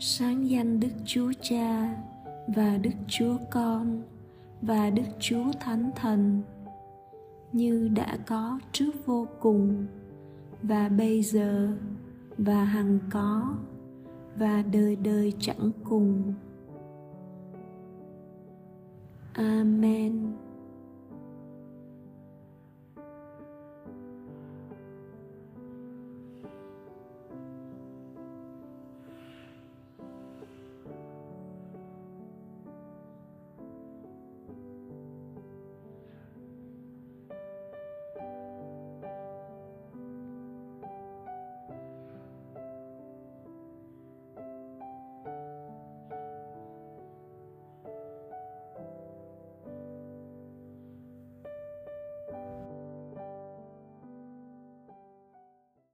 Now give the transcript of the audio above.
sáng danh đức chúa cha và đức chúa con và đức chúa thánh thần như đã có trước vô cùng và bây giờ và hằng có và đời đời chẳng cùng. Amen.